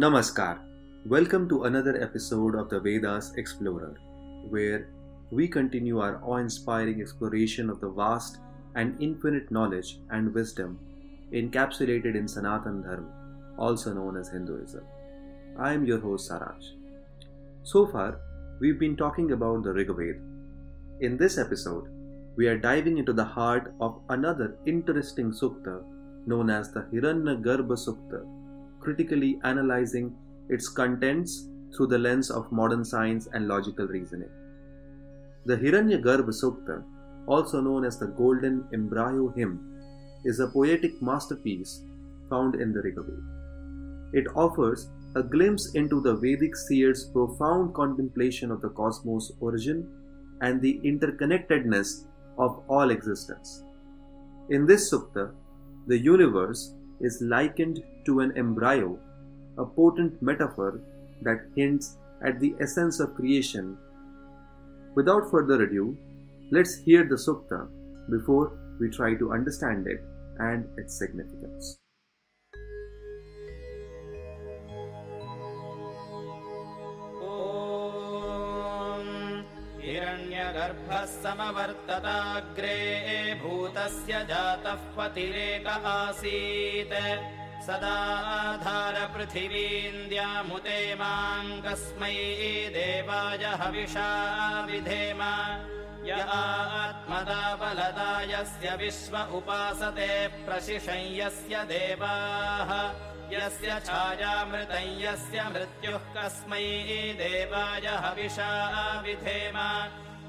Namaskar. Welcome to another episode of the Vedas Explorer, where we continue our awe inspiring exploration of the vast and infinite knowledge and wisdom encapsulated in Sanatan Dharma, also known as Hinduism. I am your host Saransh. So far, we've been talking about the Rigveda. In this episode, we are diving into the heart of another interesting sukta known as the Hiranyagarbha Sukta critically analyzing its contents through the lens of modern science and logical reasoning. The Hiranyagarbha Sukta, also known as the Golden Embryo Hymn, is a poetic masterpiece found in the Rigveda. It offers a glimpse into the Vedic seer's profound contemplation of the cosmos' origin and the interconnectedness of all existence. In this sukta, the universe is likened to an embryo, a potent metaphor that hints at the essence of creation. Without further ado, let's hear the sukta before we try to understand it and its significance. हिरण्यगर्भः समवर्तताग्रे भूतस्य जातः पतिरेक आसीत्। सदाधारपृथिवीन्द्यामुते माम् कस्मै देवाय हविषा विधेम। य आत्मदा बलदा यस्य विश्व उपासते प्रशिशं यस्य देवाः। यस्य छायामृतं यस्य मृत्युः कस्मै देवाय हविषा विधेम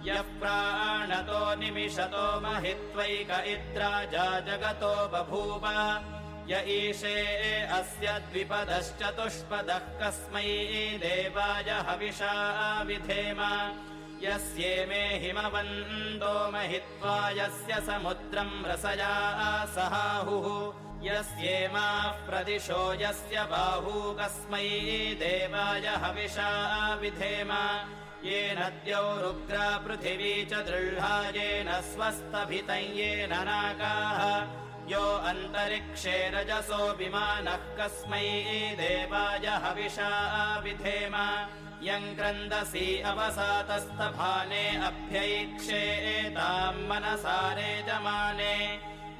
यः प्राणतो निमिषतो महित्वैक इद्राजा जगतो बभूव। य ईशे अस्य द्विपदश्चतुष्पदः कस्मै देवाय हविषा विधेम। यस्येमे हिमवन्दो महित्वा यस्य समुद्रम् रसया सहाहुः। यस्येमाः प्रदिशो यस्य बाहू कस्मै देवाय हविषा विधेम येन द्यौरुग्रा पृथिवी च दृढा येन स्वस्तभितं येन नागाः। रजसो विमानः कस्मै देवाय हविषा विधेम। यम् क्रन्दसि अवसातस्तभाने अभ्यैक्षे एताम् मनसारे जमाने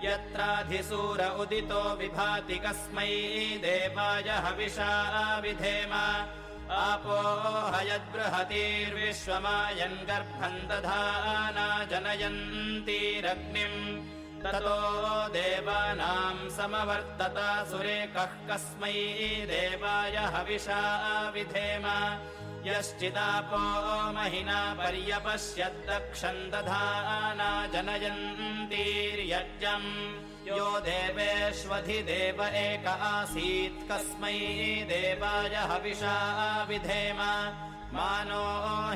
यत्राधिसूर उदितो विभाति कस्मै देवाय हविषा विधेम आपो हयद्बृहतीर्विश्वमायन् गर्भम् दधाना जनयन्तीरग्निम् ततो देवानाम् समवर्तता सुरेकः कस्मै देवाय हविषा विधेम यश्चिदापो महिना पर्यपश्यद्दक्षम् दधाना जनयन्तीर्यज्ञम्। यो देवेष्वधिदेव एक आसीत् कस्मै देवाय हविषा विधेम। मानो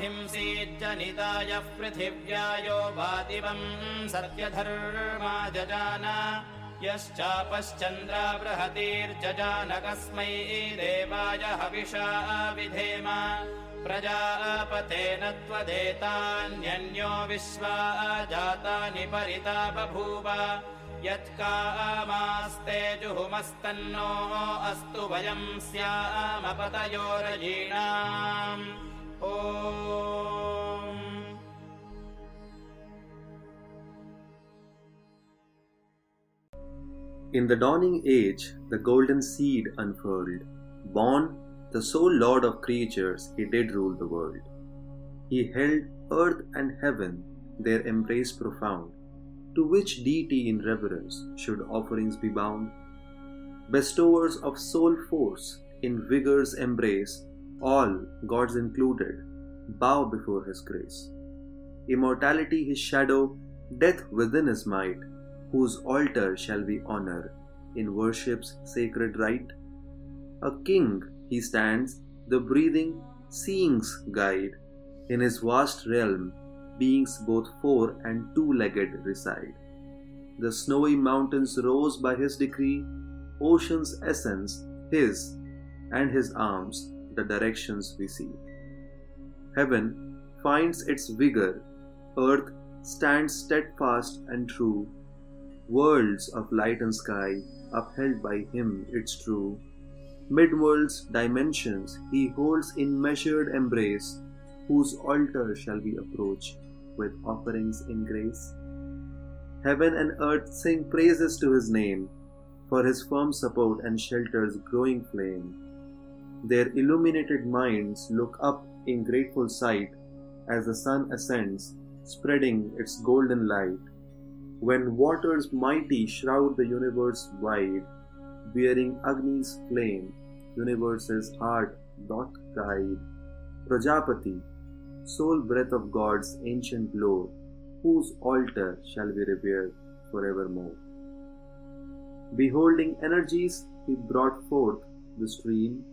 हिंसीज्जनिताय पृथिव्यायो वादिवम् सत्यधर्मा जजान यश्चापश्चन्द्रा बृहतीर्जजान कस्मै देवाय हविषा विधेम। प्रजापतेन त्वदेतान्यन्यो विश्वा जातानि परिता बभूव। यत्कामास्ते जुहुमस्तन्नो अस्तु वयम् स्यामपतयोरयीणाम्। ॐ In the dawning age, the golden seed unfurled. Born, the sole lord of creatures, he did rule the world. He held earth and heaven, their embrace profound. To which deity in reverence should offerings be bound? Bestowers of soul force, in vigor's embrace, all, gods included, bow before his grace. Immortality his shadow, death within his might, whose altar shall we honor in worship's sacred rite? A king he stands, the breathing, seeing's guide. In his vast realm, beings both four and two legged reside. The snowy mountains rose by his decree, ocean's essence his, and his arms the directions we see. Heaven finds its vigor, earth stands steadfast and true, worlds of light and sky upheld by him it's true. Midworld's dimensions he holds in measured embrace, whose altar shall we approach with offerings in grace? Heaven and earth sing praises to his name, for his firm support and shelter's growing flame. Their illuminated minds look up in grateful sight as the sun ascends, spreading its golden light. When waters mighty shroud the universe wide, bearing Agni's flame, universe's heart doth guide. Prajapati, sole breath of God's ancient lore, whose altar shall be revered forevermore. Beholding energies, he brought forth the stream,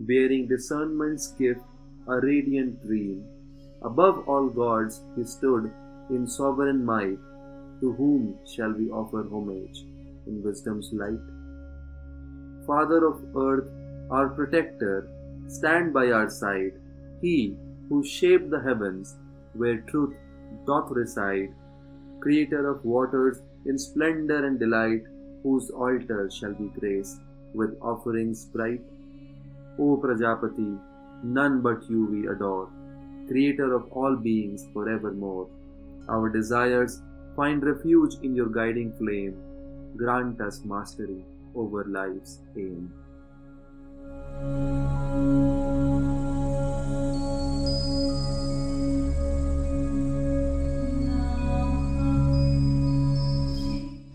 bearing discernment's gift, a radiant dream. Above all gods, he stood in sovereign might. To whom shall we offer homage in wisdom's light? Father of earth, our protector, stand by our side. He who shaped the heavens, where truth doth reside, creator of waters in splendor and delight, whose altar shall be graced with offerings bright. O Prajapati, none but you we adore, creator of all beings forevermore. Our desires find refuge in your guiding flame. Grant us mastery over life's aim.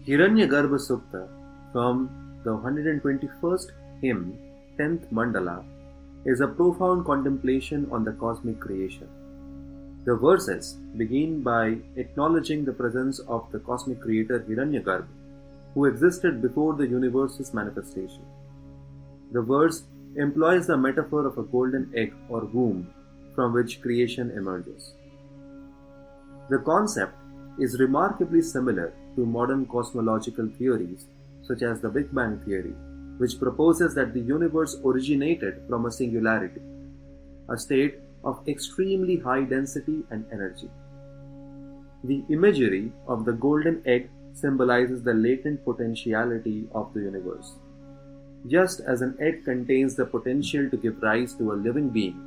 Hiranyagarbha Sukta from the 121st hymn, 10th mandala, is a profound contemplation on the cosmic creation. The verses begin by acknowledging the presence of the cosmic creator Hiranyagarbha, who existed before the universe's manifestation. The verse employs the metaphor of a golden egg or womb from which creation emerges. The concept is remarkably similar to modern cosmological theories such as the Big Bang Theory, which proposes that the universe originated from a singularity, a state of extremely high density and energy. The imagery of the golden egg symbolizes the latent potentiality of the universe. Just as an egg contains the potential to give rise to a living being,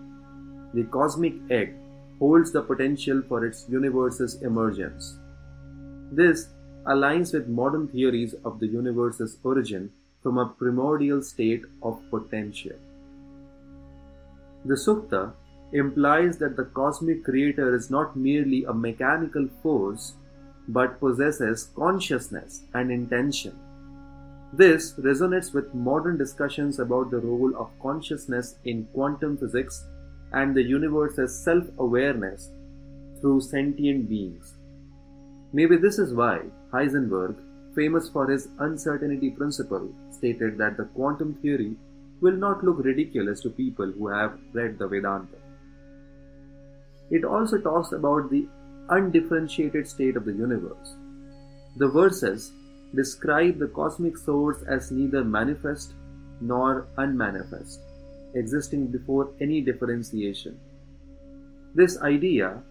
the cosmic egg holds the potential for its universe's emergence. This aligns with modern theories of the universe's origin from a primordial state of potential. The Sukta implies that the cosmic creator is not merely a mechanical force but possesses consciousness and intention. This resonates with modern discussions about the role of consciousness in quantum physics and the universe's self awareness through sentient beings. Maybe this is why Heisenberg, famous for his uncertainty principle, stated that the quantum theory will not look ridiculous to people who have read the Vedanta. It also talks about the undifferentiated state of the universe. The verses describe the cosmic source as neither manifest nor unmanifest, existing before any differentiation. This idea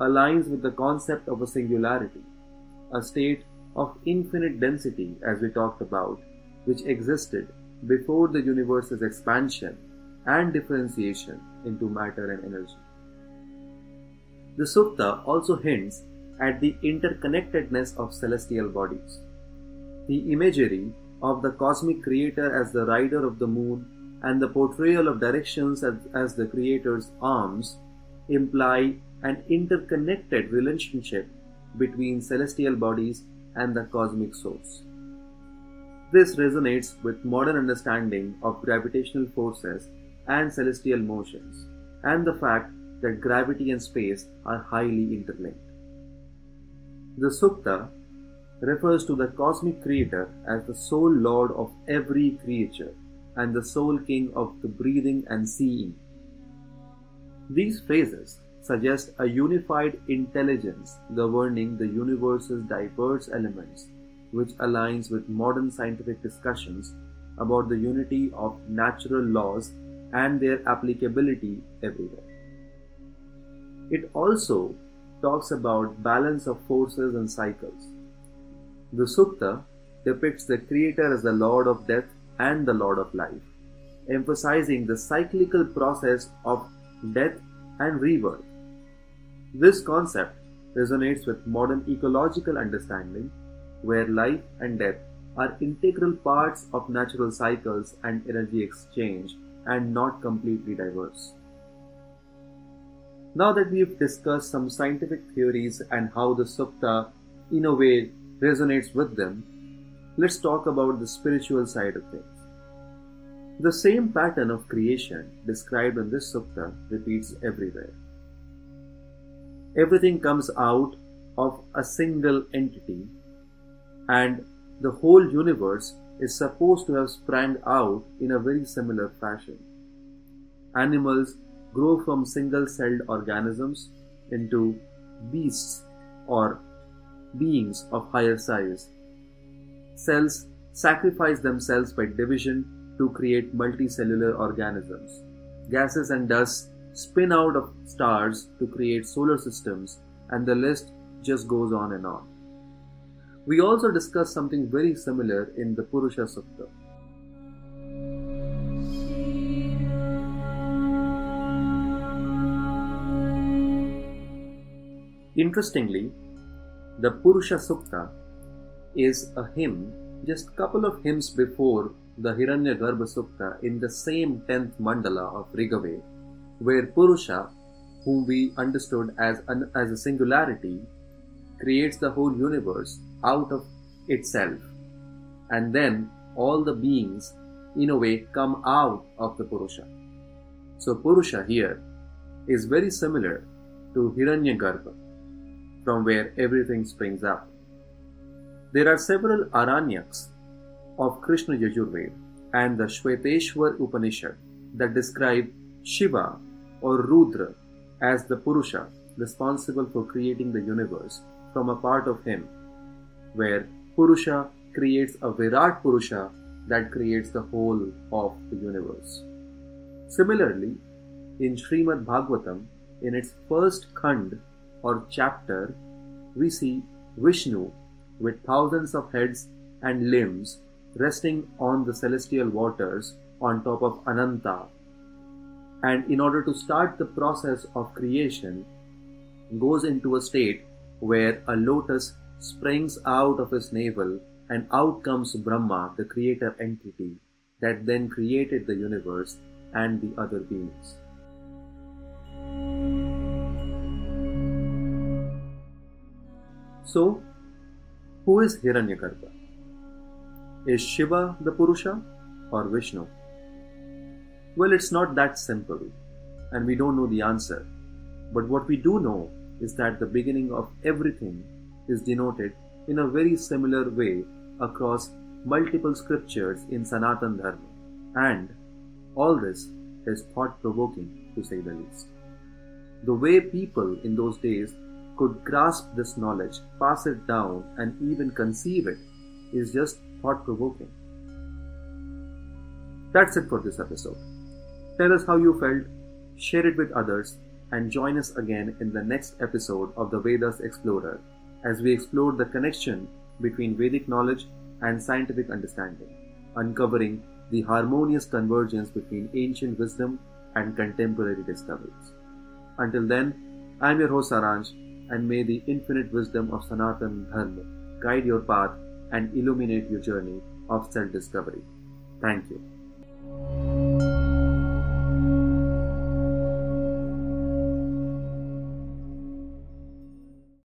aligns with the concept of a singularity, a state of infinite density, as we talked about, which existed before the universe's expansion and differentiation into matter and energy. The Sukta also hints at the interconnectedness of celestial bodies. The imagery of the cosmic creator as the rider of the moon and the portrayal of directions as, as the creator's arms imply an interconnected relationship between celestial bodies and the cosmic source. This resonates with modern understanding of gravitational forces and celestial motions, and the fact that gravity and space are highly interlinked. The Sukta refers to the cosmic creator as the sole lord of every creature and the sole king of the breathing and seeing. These phrases suggest a unified intelligence governing the universe's diverse elements, which aligns with modern scientific discussions about the unity of natural laws and their applicability everywhere. It also talks about balance of forces and cycles. The Sukta depicts the creator as the lord of death and the lord of life, emphasizing the cyclical process of death and rebirth. This concept resonates with modern ecological understanding, where life and death are integral parts of natural cycles and energy exchange and not completely diverse. Now that we've discussed some scientific theories and how the Sukta, in a way, resonates with them, let's talk about the spiritual side of things. The same pattern of creation described in this sukta repeats everywhere. Everything comes out of a single entity, and the whole universe is supposed to have sprang out in a very similar fashion. Animals grow from single celled organisms into beasts or beings of higher size. Cells sacrifice themselves by division to create multicellular organisms. Gases and dust spin out of stars to create solar systems, and the list just goes on and on. We also discussed something very similar in the Purusha Sukta. Interestingly, the Purusha Sukta is a hymn just couple of hymns before the Hiranyagarbha Sukta in the same 10th mandala of Rigaveda, where Purusha, whom we understood as, an, as a singularity, creates the whole universe out of itself. And then all the beings, in a way, come out of the Purusha. So Purusha here is very similar to Hiranyagarbha from where everything springs up. There are several Aranyaks of Krishna Yajurveda and the Shveteshwar Upanishad that describe Shiva or Rudra as the Purusha responsible for creating the universe from a part of him, where Purusha creates a Virat Purusha that creates the whole of the universe. Similarly, in Srimad Bhagavatam, in its first khand or chapter, we see Vishnu with thousands of heads and limbs resting on the celestial waters on top of Ananta. And in order to start the process of creation, goes into a state where a lotus springs out of his navel and out comes Brahma, the creator entity that then created the universe and the other beings. So, who is Hiranyagarbha? Is Shiva the Purusha or Vishnu? Well, it's not that simple, and we don't know the answer. But what we do know is that the beginning of everything is denoted in a very similar way across multiple scriptures in Sanatan Dharma, and all this is thought provoking to say the least. The way people in those days could grasp this knowledge, pass it down, and even conceive it is just thought provoking. That's it for this episode. Tell us how you felt, share it with others, and join us again in the next episode of the Vedas Explorer as we explore the connection between Vedic knowledge and scientific understanding, uncovering the harmonious convergence between ancient wisdom and contemporary discoveries. Until then, I'm your host Saransh and may the infinite wisdom of Sanatan Dharma guide your path and illuminate your journey of self discovery. Thank you.